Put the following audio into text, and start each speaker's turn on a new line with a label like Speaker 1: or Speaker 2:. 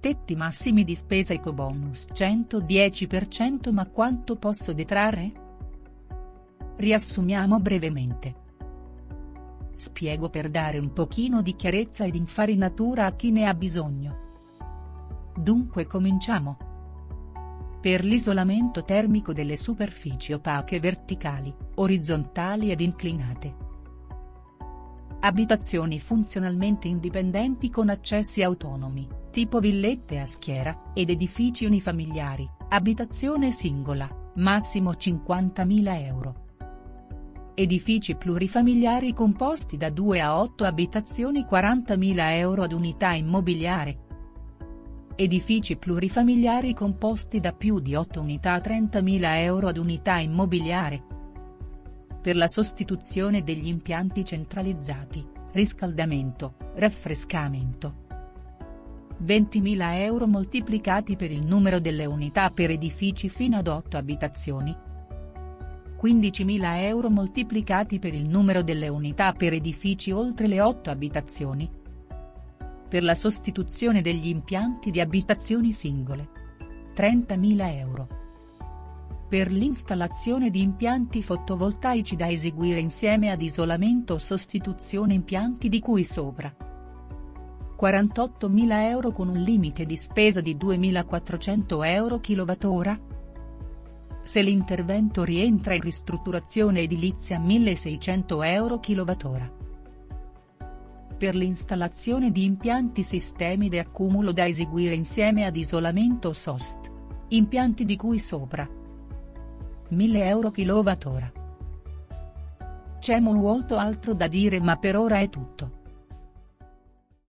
Speaker 1: Tetti massimi di spesa ecobonus 110% ma quanto posso detrarre? Riassumiamo brevemente. Spiego per dare un pochino di chiarezza ed infarinatura a chi ne ha bisogno. Dunque cominciamo. Per l'isolamento termico delle superfici opache verticali, orizzontali ed inclinate. Abitazioni funzionalmente indipendenti con accessi autonomi tipo villette a schiera, ed edifici unifamiliari, abitazione singola, massimo 50.000 euro. Edifici plurifamiliari composti da 2 a 8 abitazioni 40.000 euro ad unità immobiliare. Edifici plurifamiliari composti da più di 8 unità 30.000 euro ad unità immobiliare. Per la sostituzione degli impianti centralizzati, riscaldamento, raffrescamento, 20.000 euro moltiplicati per il numero delle unità per edifici fino ad 8 abitazioni. 15.000 euro moltiplicati per il numero delle unità per edifici oltre le 8 abitazioni. Per la sostituzione degli impianti di abitazioni singole. 30.000 euro. Per l'installazione di impianti fotovoltaici da eseguire insieme ad isolamento o sostituzione impianti di cui sopra. 48.000 euro con un limite di spesa di 2.400 euro kWh? Se l'intervento rientra in ristrutturazione edilizia 1.600 euro kWh. Per l'installazione di impianti sistemi di accumulo da eseguire insieme ad isolamento SOST. Impianti di cui sopra. 1.000 euro kWh. C'è molto altro da dire ma per ora è tutto.